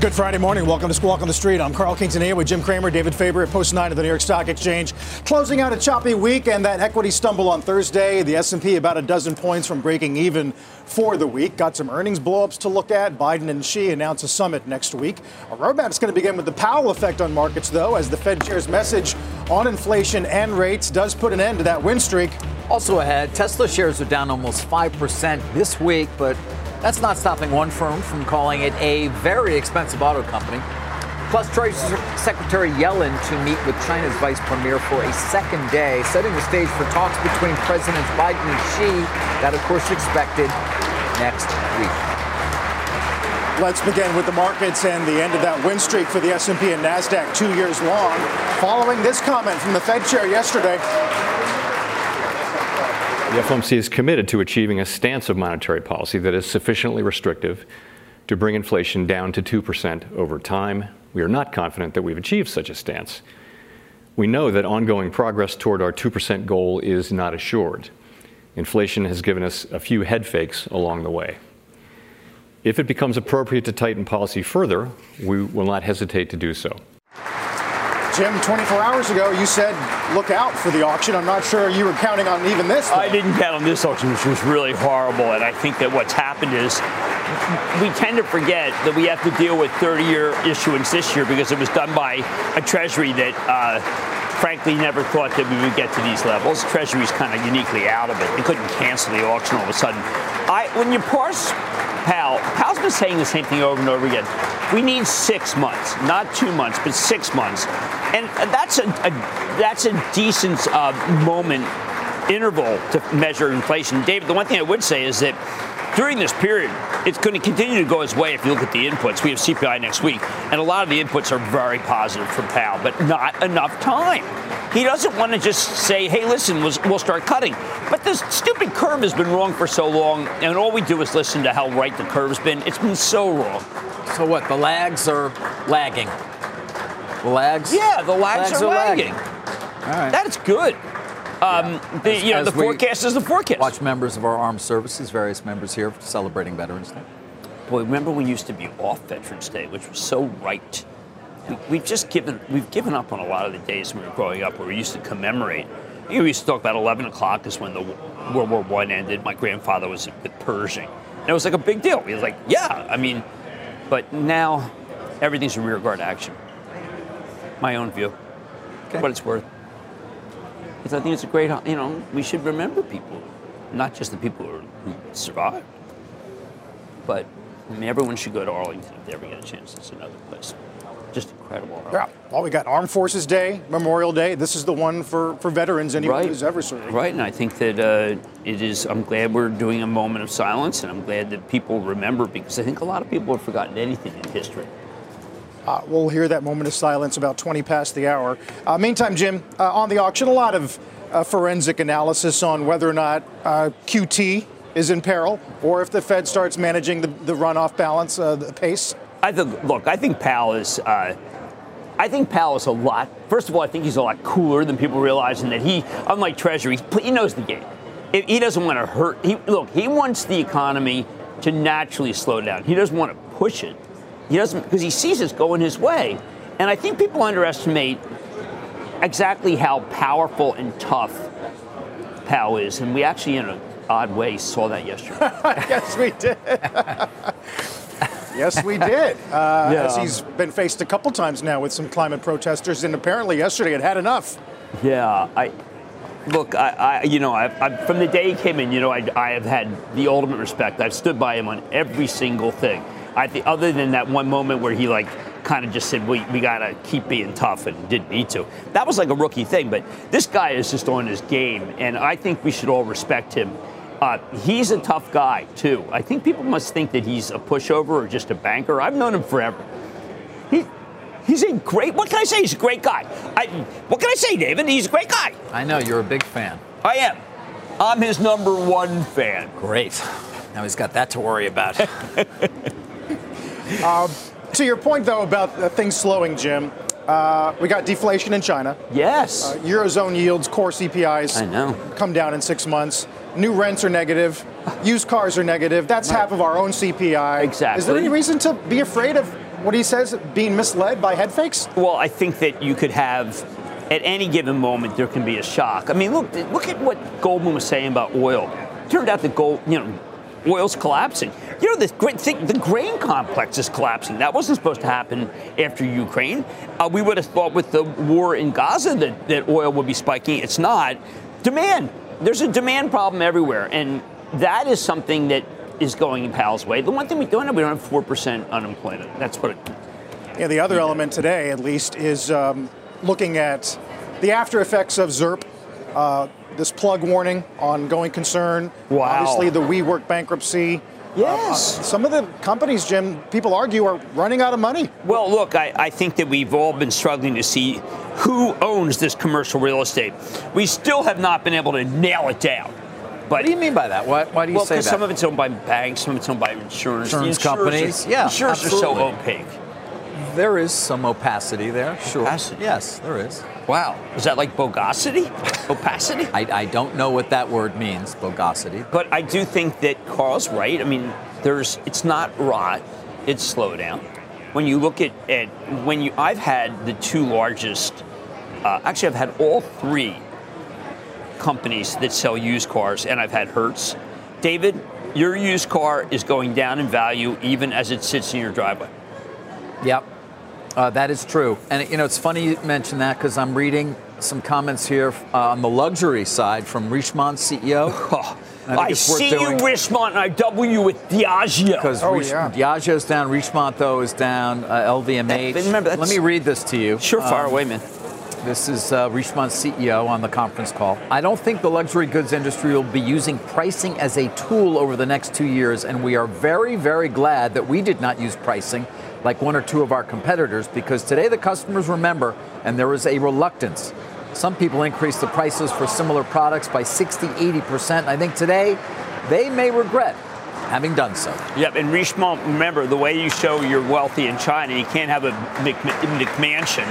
Good Friday morning. Welcome to Squawk on the Street. I'm Carl Quintanilla with Jim Cramer, David Faber at Post 9 of the New York Stock Exchange. Closing out a choppy week and that equity stumble on Thursday. The S&P about a dozen points from breaking even for the week. Got some earnings blowups to look at. Biden and Xi announce a summit next week. A roadmap is going to begin with the Powell effect on markets, though, as the Fed chair's message on inflation and rates does put an end to that win streak. Also ahead, Tesla shares are down almost 5% this week, but that's not stopping one firm from calling it a very expensive auto company. Plus, Treasury Secretary Yellen to meet with China's vice premier for a second day, setting the stage for talks between Presidents Biden and Xi that, of course, expected next week. Let's begin with the markets and the end of that win streak for the S&P and Nasdaq 2 years long. Following this comment from the Fed chair yesterday, the FOMC is committed to achieving a stance of monetary policy that is sufficiently restrictive to bring inflation down to 2% over time. We are not confident that we've achieved such a stance. We know that ongoing progress toward our 2% goal is not assured. Inflation has given us a few head fakes along the way. If it becomes appropriate to tighten policy further, we will not hesitate to do so. Jim, 24 hours ago, you said look out for the auction. I'm not sure you were counting on even this. Though. I didn't count on this auction, which was really horrible. And I think that what's happened is we tend to forget that we have to deal with 30 year issuance this year because it was done by a treasury that. Uh, frankly, never thought that we would get to these levels. Treasury's kind of uniquely out of it. They couldn't cancel the auction all of a sudden. I, when you parse Powell, Powell's been saying the same thing over and over again. We need six months, not two months, but six months, and that's a, a that's a decent uh, moment interval to measure inflation. David, the one thing I would say is that during this period, it's going to continue to go its way if you look at the inputs. We have CPI next week, and a lot of the inputs are very positive from Powell, but not enough time. He doesn't want to just say, hey, listen, we'll, start cutting. But this stupid curve has been wrong for so long, and all we do is listen to how right the curve's been. It's been so wrong. So what? The lags are lagging. The lags? Yeah, the lags, lags are, are, lagging. lagging. All right. That's good. Um, yeah. the, you know, the forecast is the forecast. Watch members of our armed services, various members here celebrating Veterans Day. Boy, remember we used to be off Veterans Day, which was so right. We, have just given we've given up on a lot of the days when we were growing up where we used to commemorate. You know, we used to talk about 11 o'clock is when the World War One ended. My grandfather was with Pershing, and it was like a big deal. He was like, yeah, I mean, but now everything's a rearguard action. My own view, okay. what it's worth. Because I think it's a great, you know, we should remember people, not just the people who, who survived, but I mean, everyone should go to Arlington if they ever get a chance. It's another place. Just incredible. Yeah. Well, we got Armed Forces Day, Memorial Day. This is the one for, for veterans, anyone right. who's ever served. Right. And I think that uh, it is, I'm glad we're doing a moment of silence, and I'm glad that people remember because I think a lot of people have forgotten anything in history. Uh, we'll hear that moment of silence about 20 past the hour. Uh, meantime, Jim, uh, on the auction, a lot of uh, forensic analysis on whether or not uh, QT is in peril or if the Fed starts managing the, the runoff balance, uh, the pace. I think, look, I think Powell is. Uh, I think Powell is a lot. First of all, I think he's a lot cooler than people realize, and that he, unlike Treasury, he knows the game. He doesn't want to hurt. He, look, he wants the economy to naturally slow down. He doesn't want to push it. He doesn't because he sees it's going his way. And I think people underestimate exactly how powerful and tough Powell is, and we actually, in an odd way, saw that yesterday. yes, we did. yes, we did. Uh, Yeah. As he's been faced a couple times now with some climate protesters, and apparently yesterday had had enough. Yeah, I look. I, I you know, I, I, from the day he came in, you know, I, I have had the ultimate respect. I've stood by him on every single thing. I think, other than that one moment where he like kind of just said, "We we gotta keep being tough," and didn't need to. That was like a rookie thing. But this guy is just on his game, and I think we should all respect him. Uh, he's a tough guy too. I think people must think that he's a pushover or just a banker. I've known him forever. He, he's a great. What can I say? He's a great guy. I, what can I say, David? He's a great guy. I know you're a big fan. I am. I'm his number one fan. Great. Now he's got that to worry about. To your point, though, about uh, things slowing, Jim, uh, we got deflation in China. Yes. Eurozone yields, core CPIs, I know. come down in six months. New rents are negative. Used cars are negative. That's half of our own CPI. Exactly. Is there any reason to be afraid of what he says being misled by head fakes? well, I think that you could have, at any given moment, there can be a shock. I mean, look, look at what Goldman was saying about oil. Turned out that gold, you know, oil's collapsing. You know, the great thing, the grain complex is collapsing. That wasn't supposed to happen after Ukraine. Uh, we would have thought with the war in Gaza that, that oil would be spiking. It's not. Demand. There's a demand problem everywhere, and that is something that is going in Powell's way. The one thing we don't have, we don't have 4% unemployment. That's what it, Yeah, the other element today, at least, is um, looking at the after effects of ZIRP, uh, this plug warning ongoing concern. Wow. Obviously, the WeWork bankruptcy. Yes. Uh, some of the companies, Jim, people argue are running out of money. Well, look, I, I think that we've all been struggling to see who owns this commercial real estate. We still have not been able to nail it down. But what do you mean by that? Why, why do you say that? well, say because some of it's owned by banks, some of it's owned by insurance. The Insurance insurers companies, are, yeah, insurers are so absolutely. opaque. there is some opacity there. Sure. Opacity? Yes, there is. Wow, is that like bogosity, opacity? I, I don't know what that word means, bogosity. But I do think that Carl's right. I mean, there's it's not rot, it's slowdown. When you look at, at when you I've had the two largest uh, actually I've had all three companies that sell used cars and I've had Hertz. David, your used car is going down in value even as it sits in your driveway. Yep, uh, that is true. And you know, it's funny you mention that because I'm reading some comments here uh, on the luxury side from Richemont CEO. I I, see you, doing. Richemont, and I double you with Diageo. Because Oh, Rich- yeah. Diageo's down, Richemont though is down, uh, LVMH. But remember, Let me read this to you. Sure, far Um, away, man. This is uh, Richemont's CEO on the conference call. I don't think the luxury goods industry will be using pricing as a tool over the next two years, and we are very, very glad that we did not use pricing like one or two of our competitors because today the customers remember and there is a reluctance. Some people increased the prices for similar products by 60, 80%. I think today they may regret having done so. Yep, and Richemont, remember, the way you show you're wealthy in China, you can't have a McMansion.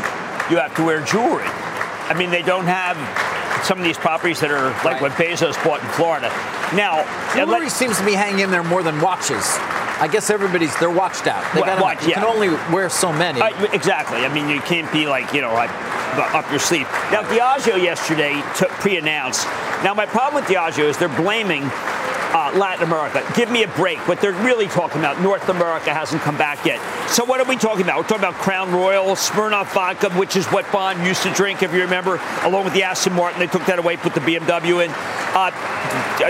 You have to wear jewelry. I mean, they don't have some of these properties that are like Right. what Bezos bought in Florida. Now, Jewelry let- seems to be hanging in there more than watches. I guess everybody's they're watched out. They gotta- watch, you yeah. can only wear so many. Uh, exactly. I mean, you can't be like, you know, like up your sleeve. Now, Diageo yesterday took pre-announced. Now, my problem with Diageo is they're blaming uh, Latin America. Give me a break. What they're really talking about, North America hasn't come back yet. So what are we talking about? We're talking about Crown Royal, Smirnoff vodka, which is what Bond used to drink, if you remember, along with the Aston Martin. They took that away, put the BMW in. Uh,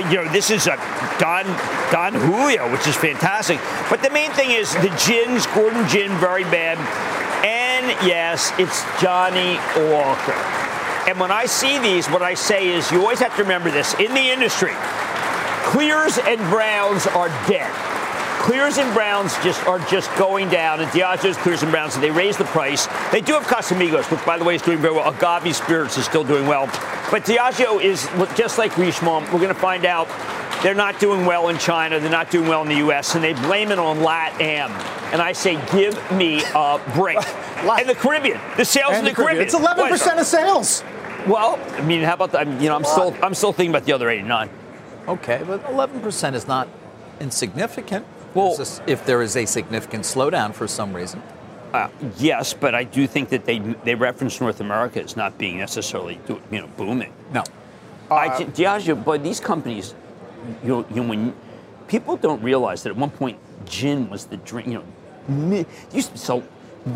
you know, this is a Don Don Julio, which is fantastic. But the main thing is the gins, Gordon Gin, very bad. And yes, it's Johnnie Walker. And when I see these, what I say is you always have to remember this. In the industry, clears and browns are dead. Clears and browns just are just going down, and Diageo's clears and browns, and they raise the price. They do have Casamigos, which by the way is doing very well. Agave Spirits is still doing well, but Diageo is just like Richemont. We're going to find out they're not doing well in China, they're not doing well in the U.S., and they blame it on LatAm. And I say, give me a break. and the Caribbean, the sales in And the, Caribbean, It's 11% of sales. Well, I mean, how about that? You know, I'm still I'm still thinking about the other 89. okay, but 11% is not insignificant. Well- It's if there is a significant slowdown for some reason. Uh, yes, but I do think that they they reference North America as not being necessarily do- you know booming. No. I, Diageo, but these companies, you know, you know, when people don't realize that at one point gin was the drink, you know, mi- used to sell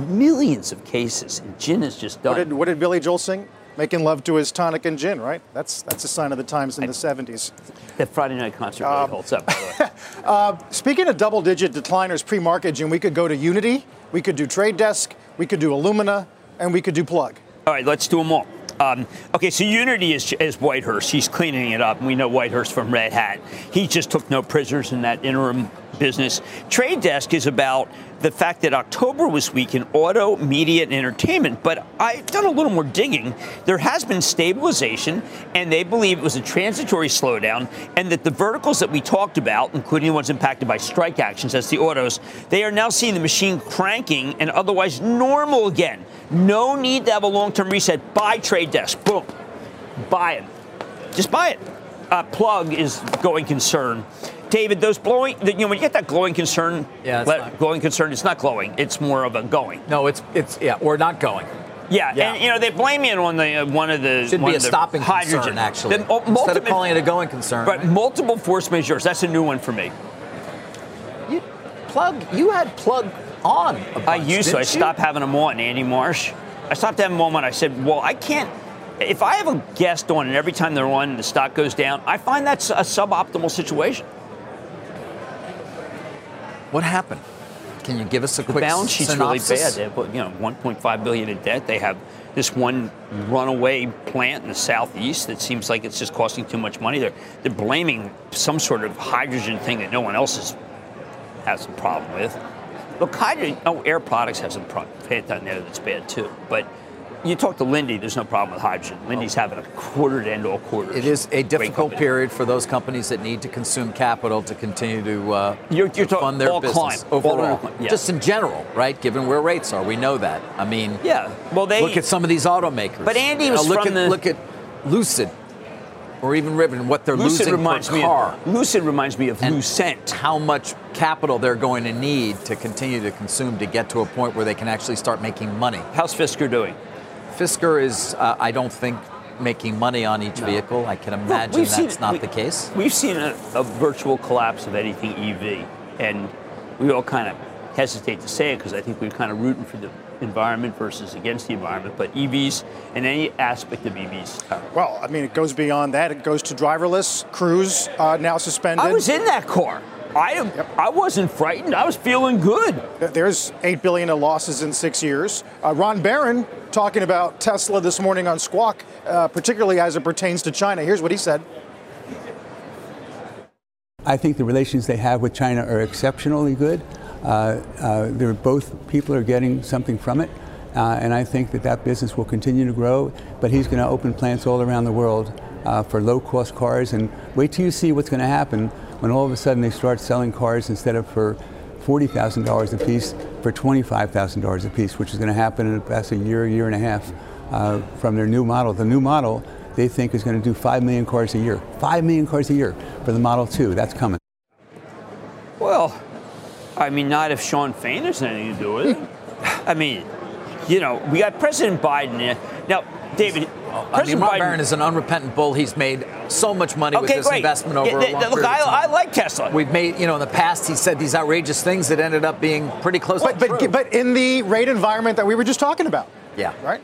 millions of cases, and gin is just What done. did, what did Billy Joel sing? Making love to his tonic and gin, right? That's that's a sign of the times in the 70s. that Friday night concert really Um, holds up. by the way. Speaking of double-digit decliners pre-market, Jim, we could go to Unity, we could do Trade Desk, we could do Illumina, and we could do Plug. All right, let's do them all. Um, okay, so Unity is, is Whitehurst. He's cleaning it up. We know Whitehurst from Red Hat. He just took no prisoners in that interim business. Trade Desk is about the fact that October was weak in auto, media, and entertainment. But I've done a little more digging. There has been stabilization, and they believe it was a transitory slowdown, and that the verticals that we talked about, including the ones impacted by strike actions, that's the autos, they are now seeing the machine cranking and otherwise normal again. No need to have a long-term reset. Buy Trade Desk. Boom. Buy it. Just buy it. Uh, plug is going concern. David, those glowing, you know, when you get that glowing concern, Yeah, it's let- not- glowing concern, it's not glowing. It's more of a going. No, it's it's yeah, we're not going. Yeah, Yeah. and you know they blame it on the uh, one of the Should be a stopping hydrogen concern actually. The, oh, Instead of calling it a going concern. But right? multiple force majeures. That's a new one for me. You, plug. You had plug on. A bunch, I used to. I didn't you? stopped having them on. Andy Marsh. I stopped having them on when I said, "Well, I can't." If I have a guest on and every time they're on and the stock goes down, I find that's a suboptimal situation. What happened? Can you give us a The quick balance sheet's synopsis? really bad. They have, you know, 1.5 billion in debt. They have this one runaway plant in the southeast that seems like it's just costing too much money. They're they're blaming some sort of hydrogen thing that no one else has has a problem with. Look, hydrogen. Oh, Air Products has some pro- plant down there that's bad too. But you talk to Linde, there's no problem with hydrogen. Linde's having a quarter to end all quarters. It is a difficult period for those companies that need to consume capital to continue to, uh, You're- you're talking fund their all business all overall. client, yeah. Just in general, right? Given where rates are, we know that. I mean, Yeah. Well, they look at some of these automakers. But Andy was Now look from at the- look at Lucid, or even Rivian, what they're Lucid losing reminds per me car. of Lucid reminds me of and Lucent. how much capital they're going to need to continue to consume to get to a point where they can actually start making money. How's Fisker doing? Fisker is, uh, I don't think, making money on each vehicle. I can imagine we've that's seen- not we- the case. We've seen a, a virtual collapse of anything EV, and we all kind of hesitate to say it because I think we're kind of rooting for the environment versus against the environment. But EVs and any aspect of EVs. are- Well, I mean, it goes beyond that. It goes to driverless, cruise uh, now suspended. I was in that car. I I wasn't frightened. I was feeling good. There's eight billion in losses in six years. Uh, Ron Baron talking about Tesla this morning on Squawk, uh, particularly as it pertains to China. Here's what he said. I think the relations they have with China are exceptionally good. Uh, uh, they're both people are getting something from it, uh, and I think that that business will continue to grow. But he's going to open plants all around the world uh, for low-cost cars, and wait till you see what's going to happen when all of a sudden they start selling cars instead of for forty thousand dollars a piece for twenty-five thousand dollars a piece, which is going to happen in about a year, year and a half uh, from their new model. The new model they think is going to do 5 million cars a year. 5 million cars a year for the Model 2. That's coming. Well, I mean, not if Shawn Fain has anything to do with it. I mean, you know, we got President Biden. in- Now, David, I mean, President Ron Biden. Baron is an unrepentant bull. He's made so much money with this great. investment over Yeah, a long th- Look, period of I, I like Tesla. We've made, you know, in the past, he said these outrageous things that ended up being pretty close But, to but, true. but in the rate environment that we were just talking about, yeah, right?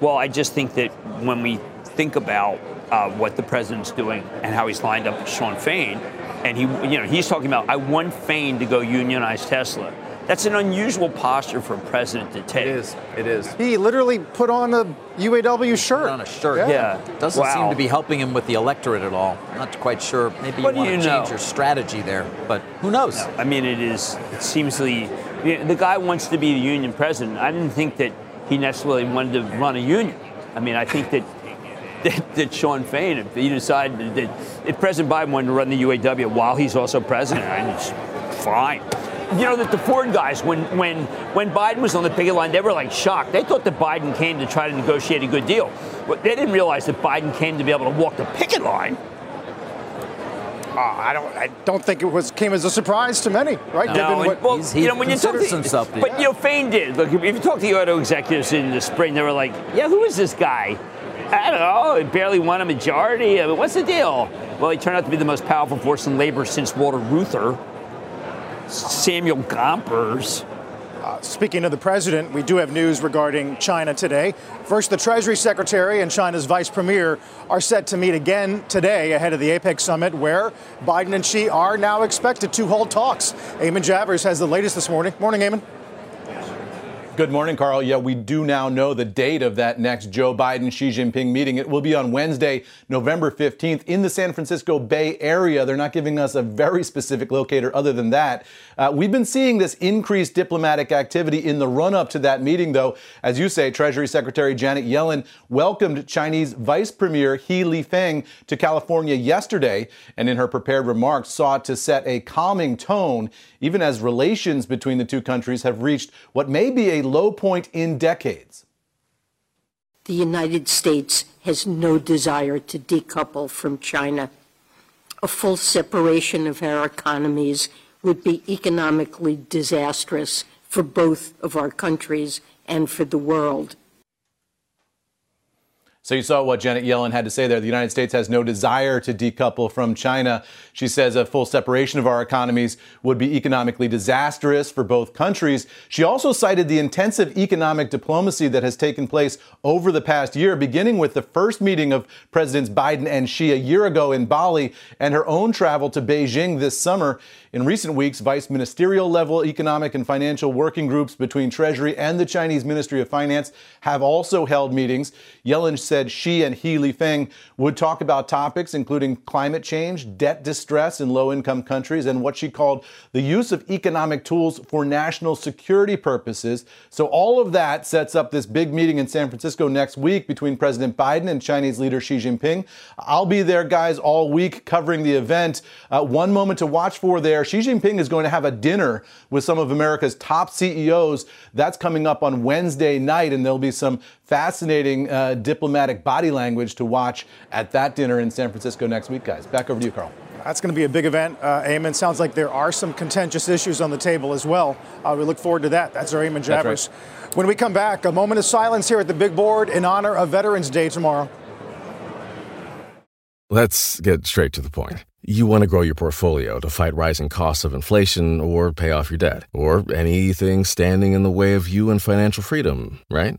Well, I just think that when we think about uh, what the president's doing and how he's lined up with Shawn Fain, and he, you know, he's talking about I want Fain to go unionize Tesla. That's an unusual posture for a president to take. It is. It is. He literally put on a UAW shirt. Put on a shirt. Yeah. Doesn't Wow. seem to be helping him with the electorate at all. Not quite sure. Maybe What you want you to change know? your strategy there, but who knows? I mean, it is. It seems the you know, the guy wants to be the union president. I didn't think that he necessarily wanted to run a union. I mean, I think that that, that Shawn Fain, if he decided that if President Biden wanted to run the UAW while he's also president, I it's fine. You know that the Ford guys, when when when Biden was on the picket line, they were like shocked. They thought that Biden came to try to negotiate a good deal, but they didn't realize that Biden came to be able to walk the picket line. Uh, I don't. I don't think it was came as a surprise to many, right? No, Given what, well, He's- he you know, when you talk to, himself the- but you know, Fain did. Look, if you talk to the auto executives in the spring, they were like, "Yeah, who is this guy?" I don't know. He barely won a majority. I mean, what's the deal? Well, he turned out to be the most powerful force in labor since Walter Reuther, Samuel Gompers. Uh, speaking of the president, we do have news regarding China today. First, the Treasury Secretary and China's Vice Premier are set to meet again today ahead of the APEC summit, where Biden and Xi are now expected to hold talks. Eamon Javers has the latest this morning. Morning, Eamon. Good morning, Carl. Yeah, we do now know the date of that next Joe Biden Xi Jinping meeting. It will be on Wednesday, November 15th in the San Francisco Bay Area. They're not giving us a very specific locator other than that. Uh, we've been seeing this increased diplomatic activity in the run up to that meeting, though. As you say, Treasury Secretary Janet Yellen welcomed Chinese Vice Premier He Lifeng to California yesterday, and in her prepared remarks sought to set a calming tone, even as relations between the two countries have reached what may be a low point in decades. The United States has no desire to decouple from China. A full separation of our economies would be economically disastrous for both of our countries and for the world. So you saw what Janet Yellen had to say there. The United States has no desire to decouple from China. She says a full separation of our economies would be economically disastrous for both countries. She also cited the intensive economic diplomacy that has taken place over the past year, beginning with the first meeting of Presidents Biden and Xi a year ago in Bali and her own travel to Beijing this summer. In recent weeks, vice ministerial level economic and financial working groups between Treasury and the Chinese Ministry of Finance have also held meetings. Yellen said she and He Lifeng would talk about topics including climate change, debt distress in low income countries, and what she called the use of economic tools for national security purposes. So, all of that sets up this big meeting in San Francisco next week between President Biden and Chinese leader Xi Jinping. I'll be there, guys, all week covering the event. Uh, one moment to watch for there there. Xi Jinping is going to have a dinner with some of America's top CEOs. That's coming up on Wednesday night, and there'll be some fascinating uh, diplomatic body language to watch at that dinner in San Francisco next week, guys. Back over to you, Carl. That's going to be a big event, uh, Eamon. Sounds like there are some contentious issues on the table as well. Uh, we look forward to that. That's our Eamon Javers. Right. When we come back, a moment of silence here at the big board in honor of Veterans Day tomorrow. Let's get straight to the point. You want to grow your portfolio to fight rising costs of inflation or pay off your debt, or anything standing in the way of you and financial freedom, right?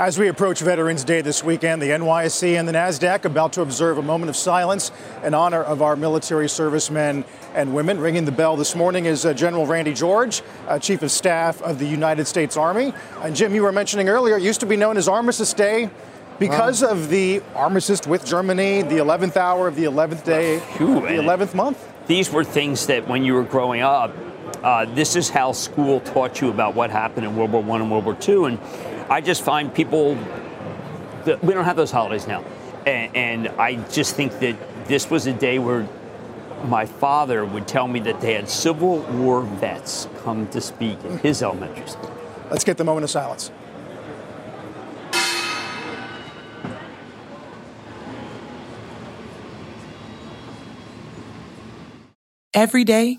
As we approach Veterans Day this weekend, the NYSE and the NASDAQ about to observe a moment of silence in honor of our military servicemen and women. Ringing the bell this morning is uh, General Randy George, uh, Chief of Staff of the United States Army. And Jim, you were mentioning earlier, it used to be known as Armistice Day because wow. of the armistice with Germany, the 11th hour of the 11th day, the 11th month. These were things that when you were growing up, uh, this is how school taught you about what happened in World War One and World War Two, and I just find people that we don't have those holidays now. And, and I just think that this was a day where my father would tell me that they had Civil War vets come to speak in his elementary school. Let's get the moment of silence. Every day,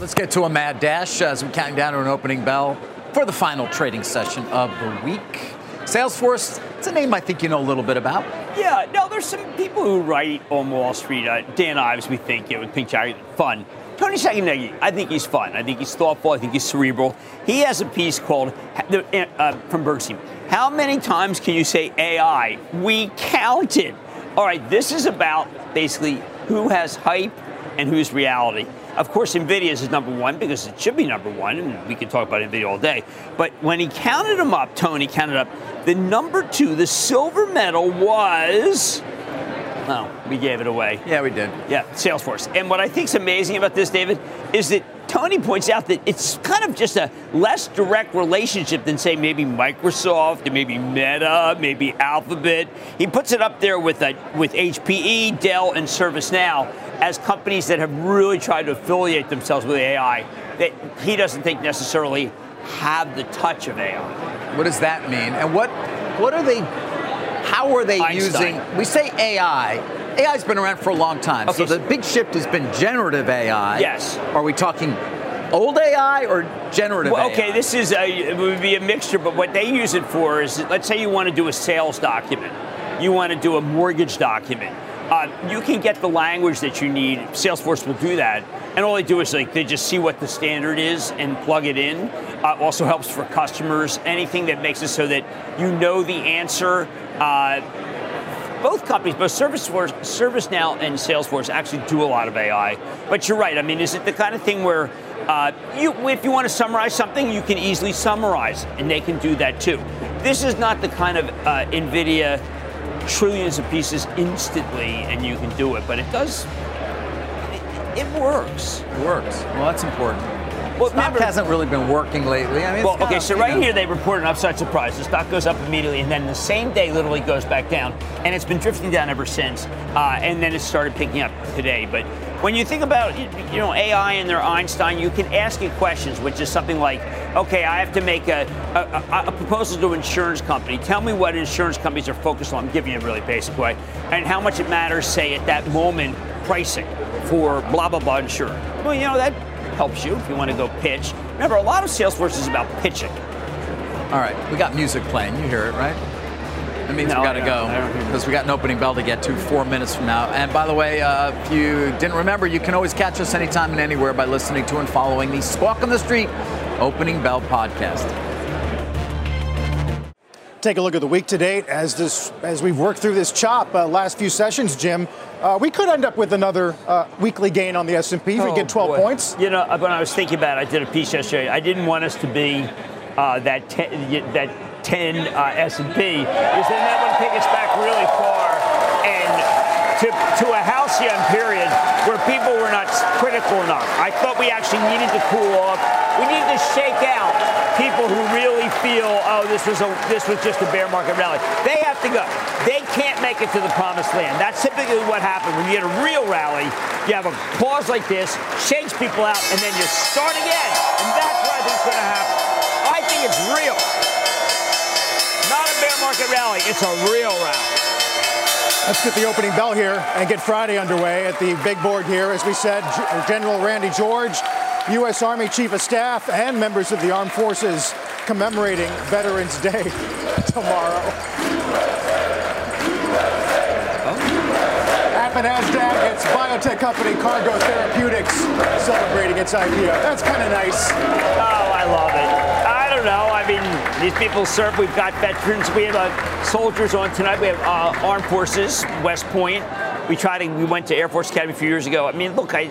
let's get to a mad dash as we count down to an opening bell for the final trading session of the week. Salesforce, it's a name I think you know a little bit about. Yeah, no, there's some people who write on Wall Street. Uh, Dan Ives, we think, you know, with Pink Jacket, fun. Tony Sacconaghi, I think he's fun. I think he's thoughtful. I think he's cerebral. He has a piece called uh, from Bernstein. How many times can you say AI? We counted. All right, this is about basically who has hype and who's reality. Of course, NVIDIA is number one because it should be number one, and we can talk about NVIDIA all day. But when he counted them up, Tony counted up, the number two, the silver medal was. Oh, we gave it away. Yeah, we did. Yeah, Salesforce. And what I think is amazing about this, David, is that Tony points out that it's kind of just a less direct relationship than, say, maybe Microsoft, or maybe Meta, maybe Alphabet. He puts it up there with, a, with HPE, Dell, and ServiceNow as companies that have really tried to affiliate themselves with AI that he doesn't think necessarily have the touch of AI. What does that mean? And what what are they how are they Einstein. using we say AI AI's been around for a long time. Okay, so the big shift has been generative AI. Yes. Are we talking old AI or generative AI? Well, AI? okay, this is a, it would be a mixture, but what they use it for is, let's say you want to do a sales document, you want to do a mortgage document. Uh, you can get the language that you need. Salesforce will do that, and all they do is like they just see what the standard is and plug it in. Uh, also helps for customers. Anything that makes it so that you know the answer. Uh, both companies, both ServiceForce, ServiceNow and Salesforce, actually do a lot of AI. But you're right. I mean, is it the kind of thing where uh, you, if you want to summarize something, you can easily summarize, and they can do that too. This is not the kind of uh, NVIDIA trillions of pieces instantly, and you can do it. But it does. It, it works. It works. Well, that's important. Well, Stock remember- hasn't really been working lately. I mean, Well, okay, of, so right know- here they report an upside surprise. The stock goes up immediately, and then the same day, literally goes back down, and it's been drifting down ever since. Uh, and then it started picking up today. But when you think about you know AI and their Einstein, you can ask it questions, which is something like, okay, I have to make a, a, a- proposal to an insurance company. Tell me what insurance companies are focused on. I'm giving you a really basic way, and how much it matters, say at that moment, pricing for blah blah blah insurance. Well, you know that helps you if you want to go pitch. Remember, a lot of Salesforce is about pitching. All right, we got music playing. You hear it, right? That means No, we got to go I don't hear it. because we got an opening bell to get to four minutes from now. And by the way, uh, if you didn't remember, you can always catch us anytime and anywhere by listening to and following the Squawk on the Street Opening Bell podcast. Take a look at the week to date as this as we've worked through this chop uh, last few sessions, Jim. Uh, we could end up with another uh, weekly gain on the S&P if we Oh, get 12 boy. points. You know, when I was thinking about it, I did a piece yesterday. I didn't want us to be uh, that 10, that 10 uh, S&P is then that would take us back really far and to, to a halcyon period where people were not critical enough. I thought we actually needed to cool off. We need to shake out people who really feel, oh, this was a this was just a bear market rally. They have to go. They can't make it to the promised land. That's typically what happens when you get a real rally. You have a pause like this, shakes people out, and then you start again. And that's what I think is going to happen. I think it's real. Not a bear market rally. It's a real rally. Let's get the opening bell here and get Friday underway at the big board here. As we said, General Randy George, U.S. Army Chief of Staff, and members of the Armed Forces commemorating Veterans Day tomorrow. Oh. At NASDAQ, it's biotech company Cargo Therapeutics celebrating its IPO. That's kind of nice. Oh, I love it. Don't know. I mean, these people serve. We've got veterans. We have uh, soldiers on tonight. We have uh, Armed Forces, West Point. We tried to. We went to Air Force Academy a few years ago. I mean, look, I.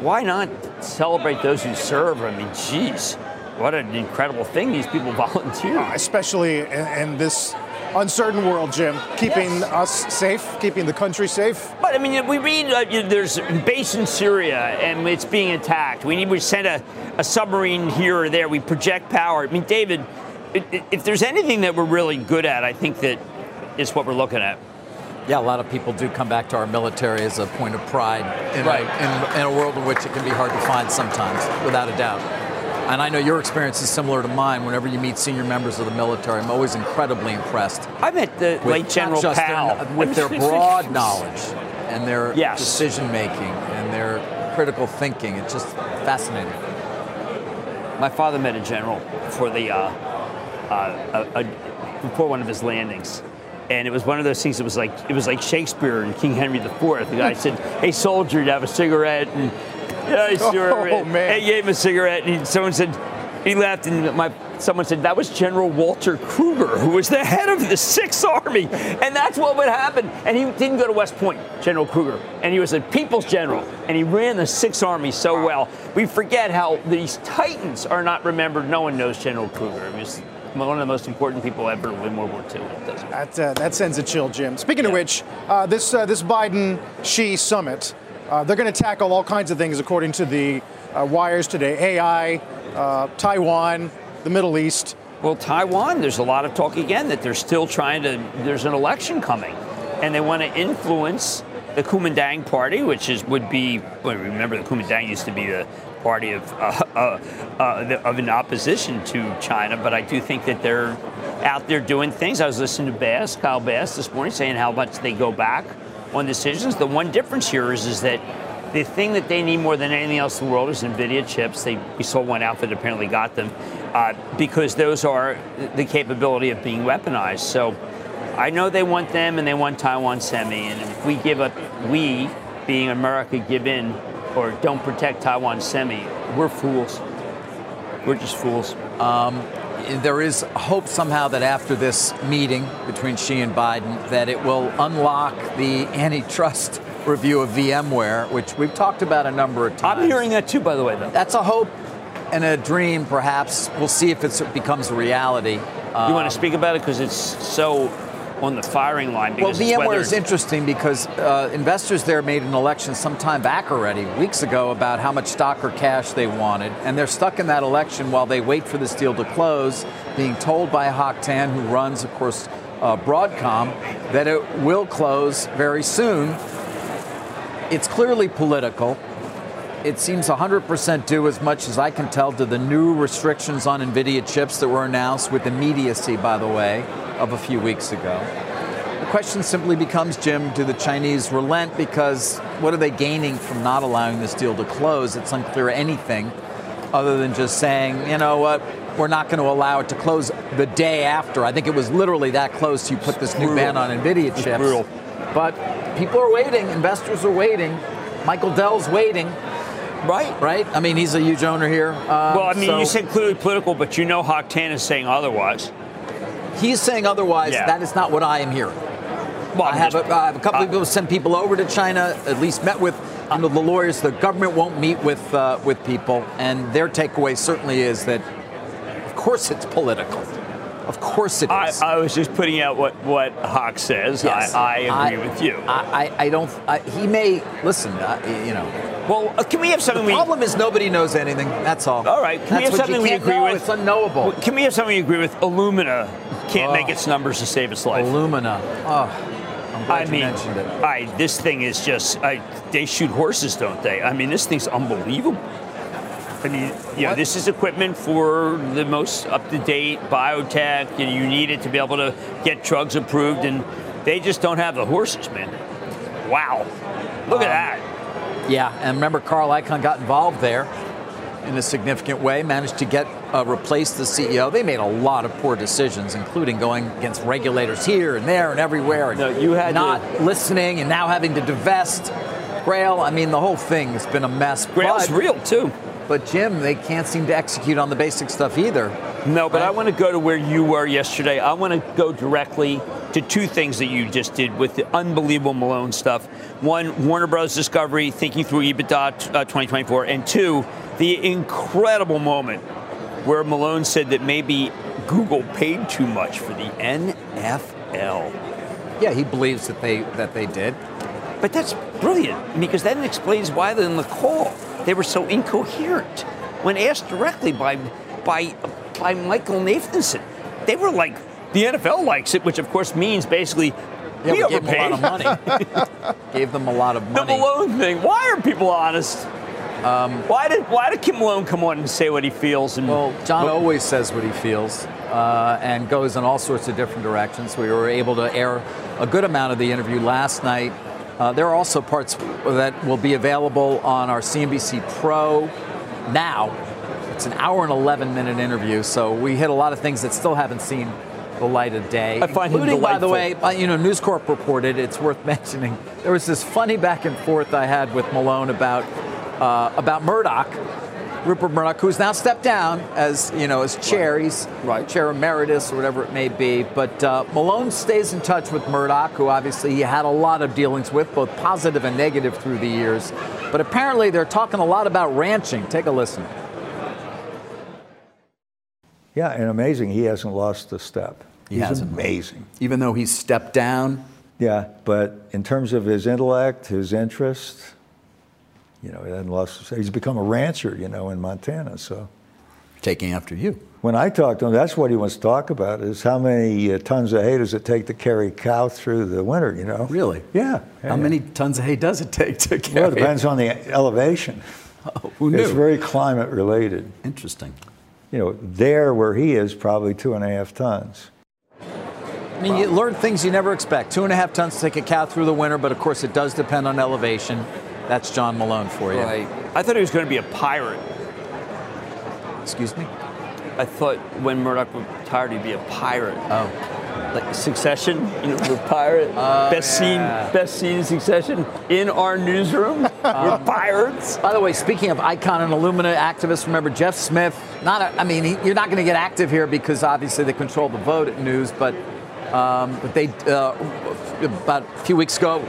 Why not celebrate those who serve? I mean, geez, what an incredible thing these people volunteer. Especially in, in this uncertain world, Jim. Keeping Yes. us safe, keeping the country safe. But I mean, we read uh, you know, there's a base in Syria and it's being attacked. We need we send a, a submarine here or there. We project power. I mean, David, i- i- if there's anything that we're really good at, I think that is what we're looking at. Yeah, a lot of people do come back to our military as a point of pride in, Right. a, in, in a world in which it can be hard to find sometimes, without a doubt. And I know your experience is similar to mine. Whenever you meet senior members of the military, I'm always incredibly impressed. I met the late General Powell Their, with their broad knowledge and their Yes. decision making and their critical thinking. It's just fascinating. My father met a general for the uh, uh, a, a, before one of his landings, and it was one of those things. It was like it was like Shakespeare and King Henry IV. The guy said, "Hey, soldier, you have a cigarette?" And yeah, sure. Oh, man. He gave him a cigarette, and he, someone said he left, and my someone said that was General Walter Krueger, who was the head of the Sixth Army, and that's what would happen. And he didn't go to West Point, General Krueger, and he was a people's general, and he ran the Sixth Army so well. We forget how these titans are not remembered. No one knows General Krueger. He was one of the most important people ever in World War II. That, uh, that sends a chill, Jim. Speaking of which, uh, this uh, this Biden Xi summit, uh, they're going to tackle all kinds of things according to the uh, wires today: AI, uh, Taiwan, the Middle East. Well, Taiwan, there's a lot of talk again that they're still trying to, there's an election coming, and they want to influence the Kuomintang party, which is would be, well, remember the Kuomintang used to be the party of, uh, uh, the, of an opposition to China, but I do think that they're out there doing things. I was listening to Bass, Kyle Bass this morning, saying how much they go back on decisions. The one difference here is, is that the thing that they need more than anything else in the world is NVIDIA chips. They, we saw one outfit apparently got them uh, because those are the capability of being weaponized. So I know they want them and they want Taiwan semi. And if we give up, we, being America, give in or don't protect Taiwan semi, we're fools. We're just fools. There is hope somehow that after this meeting between Xi and Biden, that it will unlock the antitrust review of VMware, which we've talked about a number of times. I'm hearing that too, by the way, though. That's a hope and a dream, perhaps. We'll see if it becomes a reality. you want to um, speak about it because it's so on the firing line. Well, Because it's VMware is interesting because uh, investors there made an election some time back already, weeks ago, about how much stock or cash they wanted. And they're stuck in that election while they wait for this deal to close, being told by Hock Tan, who runs, of course, uh, Broadcom, that it will close very soon. It's clearly political. It seems 100% due, as much as I can tell, to the new restrictions on NVIDIA chips that were announced with immediacy, by the way, of a few weeks ago. The question simply becomes, Jim, do the Chinese relent? Because what are they gaining from not allowing this deal to close? It's unclear anything other than just saying, you know what, we're not going to allow it to close the day after. I think it was literally that close you put this new ban on NVIDIA chips. But people are waiting, investors are waiting. Michael Dell's waiting, right. right? I mean, he's a huge owner here. Um, Well, I mean, so you said clearly political, but you know Hock Tan is saying otherwise. he's saying otherwise. Yeah. That is not what I am hearing. Well, I have, a, just- I have a couple uh, of people send people over to China, at least met with you know, the lawyers. The government won't meet with uh, with people, and their takeaway certainly is that, of course, it's political. Of course, it is. I. I was just putting out what, what Hock says. Yes. I, I agree with you. I, I, I don't. I, he may listen. Uh, you know, well, uh, can we have something the we problem is nobody knows anything. That's all. All right, can we have something we agree know. with? It's unknowable. Can we have something we agree with? Illumina can't Oh. make its numbers to save its life. Illumina. Oh, I'm glad I you mean, mentioned it. I, this thing is just, I, they shoot horses, don't they? I mean, this thing's unbelievable. I mean, you know, What? this is equipment for the most up-to-date biotech, and you need it to be able to get drugs approved, and they just don't have the horses, man. Wow. Look at that. Yeah, and remember, Carl Icahn got involved there in a significant way, managed to get uh, replace the CEO. They made a lot of poor decisions, including going against regulators here and there and everywhere, and No, you had not to- listening, and now having to divest Grail. I mean, the whole thing has been a mess. Grail's but, real, too. But Jim, they can't seem to execute on the basic stuff either. No, but Right. I want to go to where you were yesterday. I want to go directly to two things that you just did with the unbelievable Malone stuff. One, Warner Bros. Discovery thinking through EBITDA uh, 2024, and two, the incredible moment where Malone said that maybe Google paid too much for the NFL. Yeah, he believes that they that they did. But that's brilliant because that explains why they're in the call they were so incoherent when asked directly by by by Michael Nathanson. They were like, the NFL likes it, which of course means basically Yeah, we we gave them a lot of money. gave them a lot of money. the. Malone thing. Why are people honest? why did why did Kim Malone come on and say what he feels? And Well, John always says what he feels uh, and goes in all sorts of different directions. We were able to air a good amount of the interview last night Uh, there are also parts that will be available on our CNBC Pro now. It's an hour and 11 minute interview, so we hit a lot of things that still haven't seen the light of day. I find including, by the way, uh, you know, News Corp reported. It's worth mentioning. There was this funny back and forth I had with Malone about uh, about Murdoch, Rupert Murdoch, who's now stepped down as you know as chair. He's Right. chair emeritus or whatever it may be. But uh, Malone stays in touch with Murdoch, who obviously he had a lot of dealings with, both positive and negative through the years. But apparently they're talking a lot about ranching. Take a listen. Yeah, and amazing, he hasn't lost a step. He He's hasn't. amazing. Even though he's stepped down, Yeah, but in terms of his intellect, his interest, you know, he hasn't lost. a. He's become a rancher, you know, in Montana. So taking after you. when I talk to him, that's what he wants to talk about: is how many uh, tons of hay does it take to carry a cow through the winter? You know? Really? Yeah. How many tons of hay does it take to carry? Well, it depends on the elevation. Oh, who knew? It's very climate related. Interesting. You know, there where he is, probably two and a half tons. I mean, you learn things you never expect. Two and a half tons to take a cow through the winter, but of course it does depend on elevation. That's John Malone for you. Right. I thought he was going to be a pirate. Excuse me? I thought when Murdoch retired, he'd be a pirate. Oh. Like Succession, you know, the pirate. best yeah. scene, best scene in Succession in our newsroom. We're pirates. By the way, speaking of Icahn and Illumina activists, remember Jeff Smith? Not, a, I mean, he, you're not going to get active here because obviously they control the vote at news, but um, but they uh, about a few weeks ago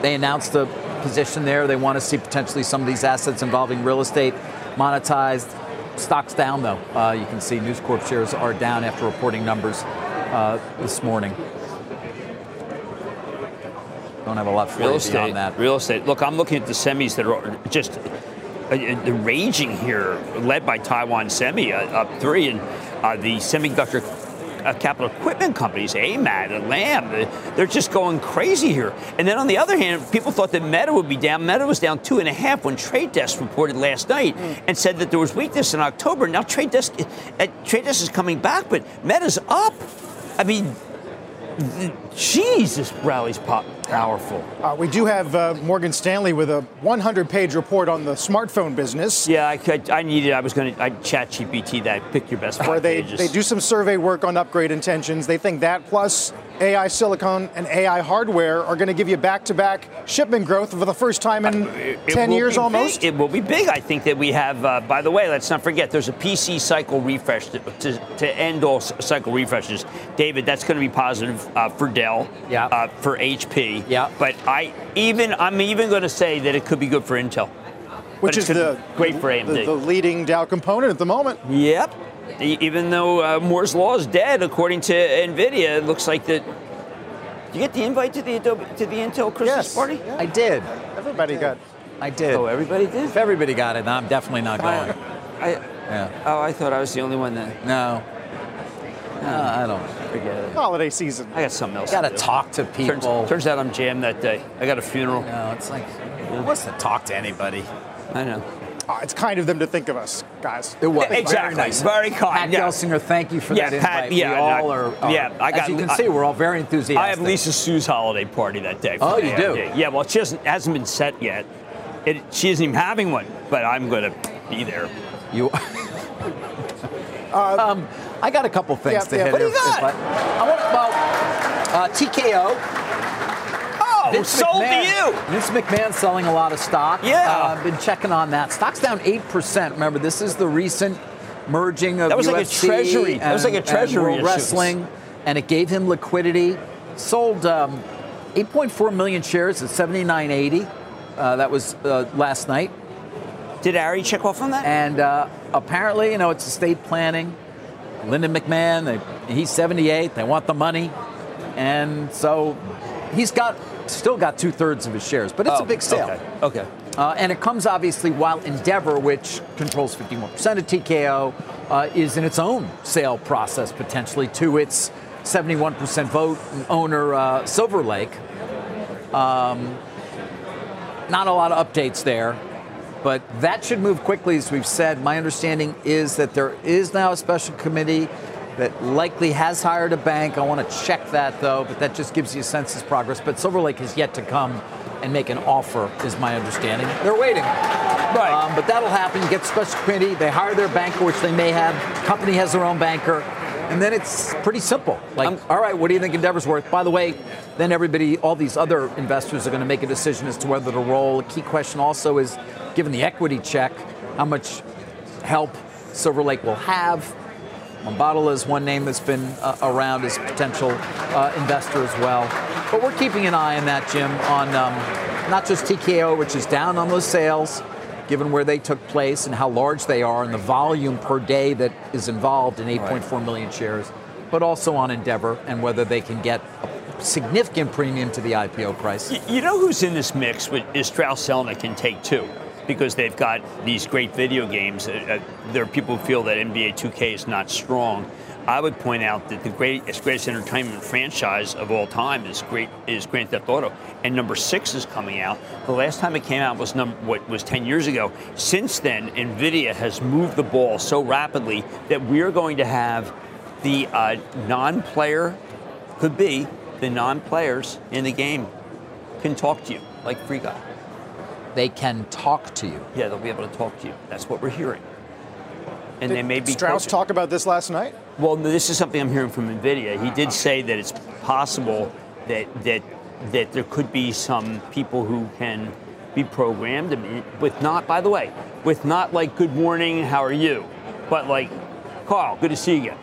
they announced a position there. They want to see potentially some of these assets involving real estate monetized. Stocks down though. Uh, you can see News Corp shares are down after reporting numbers uh, this morning. Don't have a lot for Real estate. that. Real estate. Look, I'm looking at the semis that are just uh, uh, raging here, led by Taiwan Semi, uh, up three, and uh, the semiconductor uh, capital equipment companies, AMAT and Lam, they- they're just going crazy here. And then on the other hand, people thought that Meta would be down. Meta was down two and a half when Trade Desk reported last night and said that there was weakness in October. Now Trade Desk, uh, Trade Desk is coming back, but Meta's up. I mean, Jesus, rallies pop powerful. Uh, we do have uh, Morgan Stanley with a 100 page report on the smartphone business. Yeah, I, could, I needed. I was going to. I chat GPT that. Pick your best Where they, pages. they do some survey work on upgrade intentions. They think that plus AI silicon and AI hardware are going to give you back to back shipment growth for the first time in It 10 years almost. big. It will be big. I think that we have. Uh, by the way, let's not forget. There's a PC cycle refresh to, to, to end all cycle refreshes. David, that's going to be positive uh, for Dell. Yeah. Uh, for HP. Yeah. But I even I'm even going to say that it could be good for Intel. which is the, great for AMD. the, the leading Dow component at the moment. Yep. Even though uh, Moore's law is dead, according to Nvidia, it looks like that. You get the invite to the Adobe, to the Intel Christmas Yes. party? I did. Everybody got. I did. Oh, everybody did. If everybody got it, I'm definitely not going. I, Yeah. oh, I thought I was the only one that. No. No, I don't. Forget it. Holiday season. I got something else. Got to do. talk to people. Turns, turns out I'm jammed that day. I got a funeral. no, it's like, who wants to talk to anybody? I know. Oh, it's kind of them to think of us, guys. It was Exactly. Very, nice. Very kind, Pat yeah. Gelsinger, thank you for Yeah, that Pat, invite. yeah, we all no, are, are- yeah, I got- As you can I- see, we're all very enthusiastic. I have Lisa Su's holiday party that day. Oh, you AMD. do? Yeah. Well, she hasn't, hasn't been set yet. It, she isn't even having one, but I'm going to be there. You. um, I got a couple things Yeah, to yeah. hit. What do you got? I, I want well, uh, TKO. Oh, Vince sold McMahon, to you. Vince McMahon selling a lot of stock. Yeah. Uh, I've been checking on that. Stock's down 8%. Remember, this is the recent merging of That was like a UFC treasury- that was like a treasury and Wrestling, and it gave him liquidity. Sold um, 8.4 million shares at 79.80. Uh, that was uh, last night. Did Ari check off on that? And uh, apparently, you know, it's estate planning. Lyndon McMahon, they, he's 78. They want the money, and so he's got still got two thirds of his shares. But it's Oh, a big sale, Okay. okay. uh, and it comes obviously while Endeavor, which controls 51% of TKO, uh, is in its own sale process potentially to its 71% vote owner uh, Silver Lake. Um, not a lot of updates there, but that should move quickly, as we've said. My understanding is that there is now a special committee that likely has hired a bank. I want to check that though, but that just gives you a sense of progress. But Silver Lake has yet to come and make an offer, is my understanding. They're waiting. Right. Um, but that'll happen. You get special committee, they hire their banker, which they may have. Company has their own banker. And then it's pretty simple. Like, all right, what do you think Endeavor's worth? By the way, then everybody, all these other investors are going to make a decision as to whether to roll. A key question also is, given the equity check, how much help Silver Lake will have. Mubadala is one name that's been uh, around as a potential uh, investor as well. But we're keeping an eye on that, Jim, on um, not just TKO, which is down on those sales, given where they took place and how large they are and the volume per day that is involved in 8.4 million shares, but also on Endeavor and whether they can get a significant premium to the IPO price. You know who's in this mix with, is Strauss Zelnick and Take Two, because they've got these great video games. Uh, uh, there are people who feel that NBA 2K is not strong. I would point out that the greatest, greatest entertainment franchise of all time is great is Grand Theft Auto, and number six is coming out. The last time it came out was number what was 10 years ago. Since then, Nvidia has moved the ball so rapidly that we're going to have the uh, non-player could be the non-players in the game can talk to you like Free Guy. They can talk to you. Yeah, they'll be able to talk to you. That's what we're hearing. And they may be Strauss closer. talk about this last night? Well, this is something I'm hearing from Nvidia. He did say that it's possible that that that there could be some people who can be programmed with not, by the way, with not like "Good morning, how are you," but like, "Carl, good to see you again."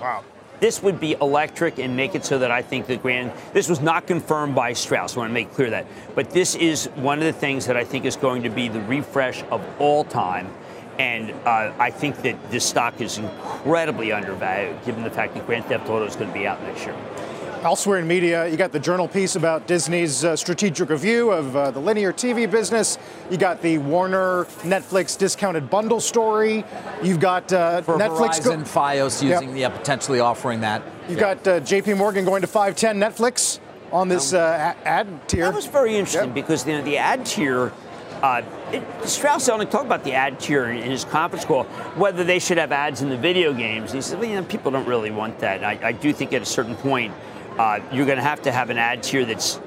Wow. This would be electric and make it so that I think the grand. This was not confirmed by Strauss. I want to make clear that, but this is one of the things that I think is going to be the refresh of all time. And uh, I think that this stock is incredibly undervalued, given the fact that Grand Theft Auto is going to be out next year. Elsewhere in media, you got the journal piece about Disney's uh, strategic review of uh, the linear TV business. You got the Warner Netflix discounted bundle story. You've got uh, For Netflix. Verizon, FiOS Yep. using, yeah, potentially offering that. You've got uh, JP Morgan going to 510 Netflix on this uh, ad tier. That was very interesting Yep. because you know, the ad tier. Uh, it, Strauss only talked about the ad tier in his conference call, whether they should have ads in the video games. He said, well, you know, people don't really want that. And I, I do think at a certain point, uh, you're going to have to have an ad tier that's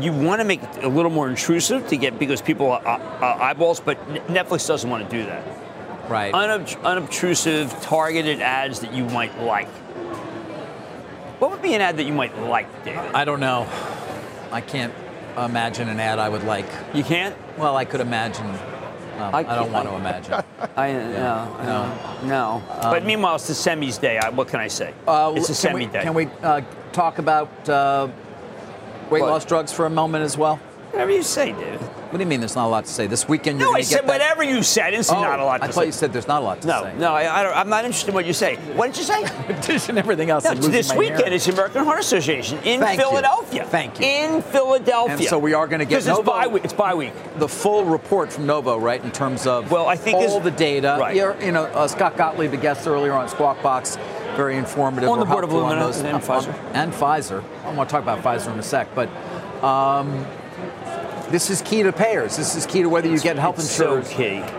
you want to make it a little more intrusive to get because people are, are eyeballs, but Netflix doesn't want to do that. Right. Unob- unobtrusive, targeted ads that you might like. What would be an ad that you might like, David? I don't know. I can't imagine an ad I would like. You can't? Well, I could imagine. Um, I, don't want to imagine. I no, no, no. but meanwhile, it's the semis day. I, what can I say? Uh, it's a semi we, day. Can we uh, talk about uh, weight What? loss drugs for a moment as well? Whatever you say, David. What do you mean there's not a lot to say? This weekend you're No, I to said whatever you said. I didn't Oh, not a lot to I say. thought you said there's not a lot to no, say. no, I, I don't, I'm not interested in what you say. What did you say? Competition, everything else. No, it's this weekend, it's the American Heart Association in Thank you. Philadelphia. Thank you. In Philadelphia. And so we are gonna get because it's Novo- bye week. It's bye week. the full report from Novo, right, in terms of Well, I think all the data. right. You're- you know, uh, Scott Gottlieb, the guest earlier on Squawk Box, very informative. On the board of Illumina those- and Pfizer. And Pfizer. I'm going to talk about Pfizer in a sec, but um, this is key to payers. This is key to whether you get health it's so insurance.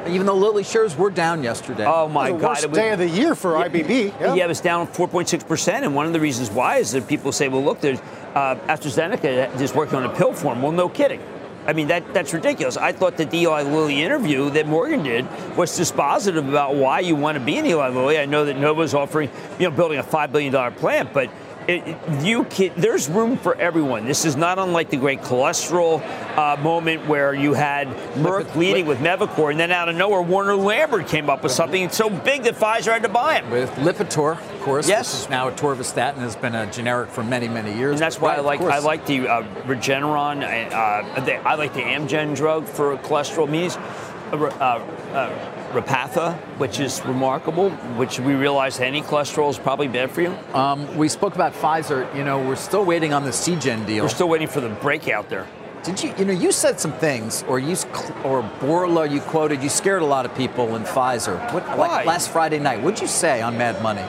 key. Even though Lilly shares were down yesterday. Oh my the God! worst it was- day of the year for IBB. Yeah. it was down 4.6%. And one of the reasons why is that people say, well, look, there's uh, AstraZeneca is working on a pill form. Well, no kidding. I mean, that, that's ridiculous. I thought that the Eli Lilly interview that Morgan did was dispositive about why you want to be in Eli Lilly. I know that Novo's offering, you know, building a $5 billion plant, but it, you can, there's room for everyone. This is not unlike the great cholesterol uh, moment where you had Merck Lipid- leading with Mevacor, and then out of nowhere, Warner Lambert came up with something so big that Pfizer had to buy it. with Lipitor, of course, Yes. which is now atorvastatin, has been a generic for many, many years. And that's why right, I like. I like the uh, Regeneron. Uh, the, I like the Amgen drug for cholesterol. Means Repatha, which is remarkable. Which we realize any cholesterol is probably bad for you. Um, we spoke about Pfizer. You know, we're still waiting on the Seagen deal. We're still waiting for the breakout there. Did you, you know, you said some things, or you, or Bourla, you quoted, you scared a lot of people in Pfizer. What, Why? like last Friday night, what'd you say on Mad Money?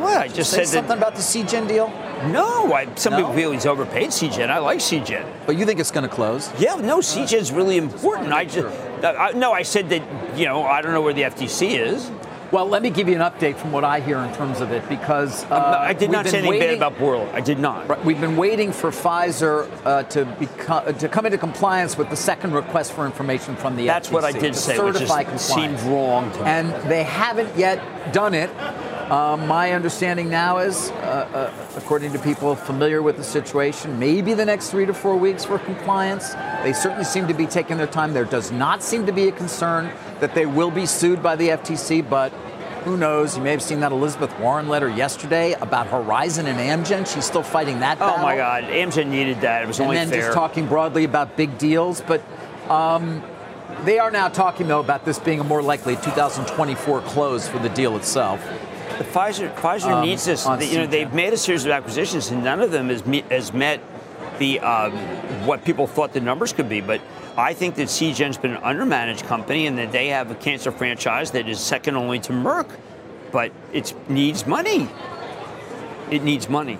What? I just said something that. about the Seagen deal, No, I, some No? people feel he's overpaid Seagen. I like Seagen. but you think it's going to close? Yeah, no, Seagen's really important. I just uh, no, I said that you know I don't know where the FTC is. Well, let me give you an update from what I hear in terms of it, because uh, I did not say anything waiting, bad about Bourla. I did not. Right, we've been waiting for Pfizer uh, to become to come into compliance with the second request for information from the That's FTC. what I did say, which is, seemed wrong. and they haven't yet done it. Uh, my understanding now is, uh, uh, according to people familiar with the situation, maybe the next three to four weeks for compliance. They certainly seem to be taking their time. There does not seem to be a concern that they will be sued by the FTC, but who knows? You may have seen that Elizabeth Warren letter yesterday about Horizon and Amgen. She's still fighting that battle. Oh my God, Amgen needed that. It was and only then just talking broadly about big deals, but. Um, they are now talking, though, about this being a more likely 2024 close for the deal itself. The Pfizer, Pfizer um, needs this. You know, they've made a series of acquisitions, and none of them has, me, has met the um, what people thought the numbers could be. But I think that Seagen's been an undermanaged company, and that they have a cancer franchise that is second only to Merck. But it needs money. It needs money.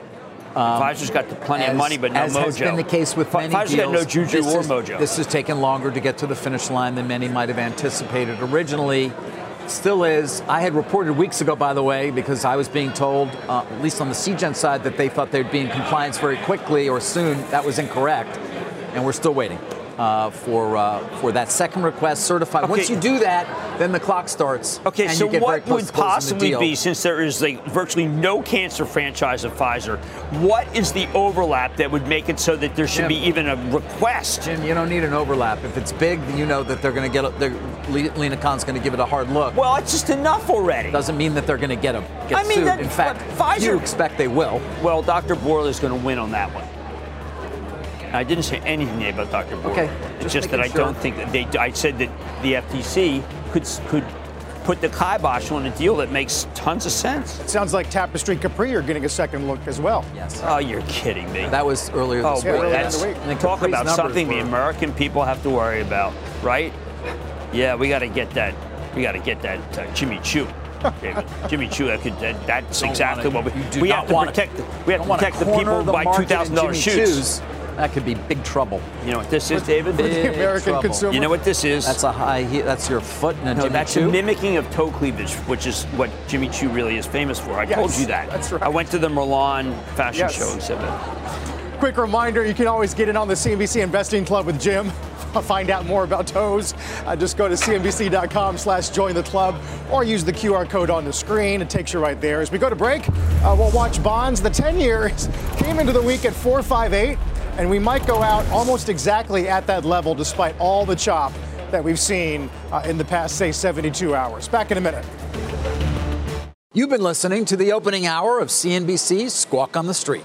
Um, Pfizer's got plenty as, of money, but no as mojo. has been the case with many Pfizer's deals, got no juju or is, mojo. This has taken longer to get to the finish line than many might have anticipated originally. Still is. I had reported weeks ago, by the way, because I was being told, uh, at least on the Seagen side, that they thought they'd be in compliance very quickly or soon. That was incorrect, and we're still waiting uh, for uh, for that second request certified. Okay. Once you do that, then the clock starts. Okay, so what would to closing the possibly be, since there is like virtually no cancer franchise of Pfizer, what is the overlap that would make it so that there should Jim. be even a request? Jim, you don't need an overlap. If it's big, you know that they're going to get. A, Lina Khan's going to give it a hard look. Well, it's just enough already. Doesn't mean that they're going to get them. I mean, that- In fact, Pfizer- you expect they will. Well, Dr. Bourla is going to win on that one. I didn't say anything about Dr. Bourla. Okay, It's just just that I sure. don't think that they. I said that the FTC could could put the kibosh on a deal that makes tons of sense. It sounds like Tapestry Capri are getting a second look as well. Yes. Oh, you're kidding me. That was earlier Oh this Yeah, boy, week. earlier in that's week. And talk Capri's about numbers something the American people have to worry about, right? Yeah, we got to get that. We got to get that uh, Jimmy Choo. David. Jimmy Choo, that could, that, that's exactly wanna- what we, you do we not have to wanna- protect. The, we have to wanna protect the people who buy market two in thousand dollars shoes. Choo's. That could be big trouble. You know what this is, David? the American trouble. consumer. You know what this is? That's a high. Heel, that's your foot in a no, Jimmy that's Choo. a mimicking of toe cleavage, which is what Jimmy Choo really is famous for. I told you that. that's right. I went to the Milan fashion Yes. show and said that. Quick reminder you can always get in on the CNBC Investing Club with Jim. Find out more about toes. Uh, just go to cnbc.com slash join the club or use the QR code on the screen. It takes you right there. As we go to break, uh, we'll watch bonds. The 10 years came into the week at 458, and we might go out almost exactly at that level despite all the chop that we've seen uh, in the past, say, 72 hours. Back in a minute. You've been listening to the opening hour of CNBC's Squawk on the Street.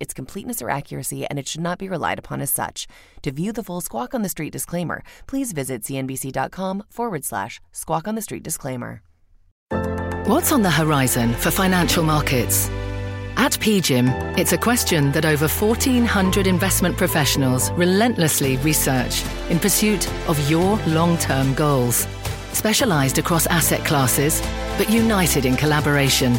its completeness or accuracy, and it should not be relied upon as such. To view the full Squawk on the Street disclaimer, please visit cnbc.com forward slash Squawk on the Street disclaimer. What's on the horizon for financial markets? At PGIM, it's a question that over 1,400 investment professionals relentlessly research in pursuit of your long term goals. Specialized across asset classes, but united in collaboration,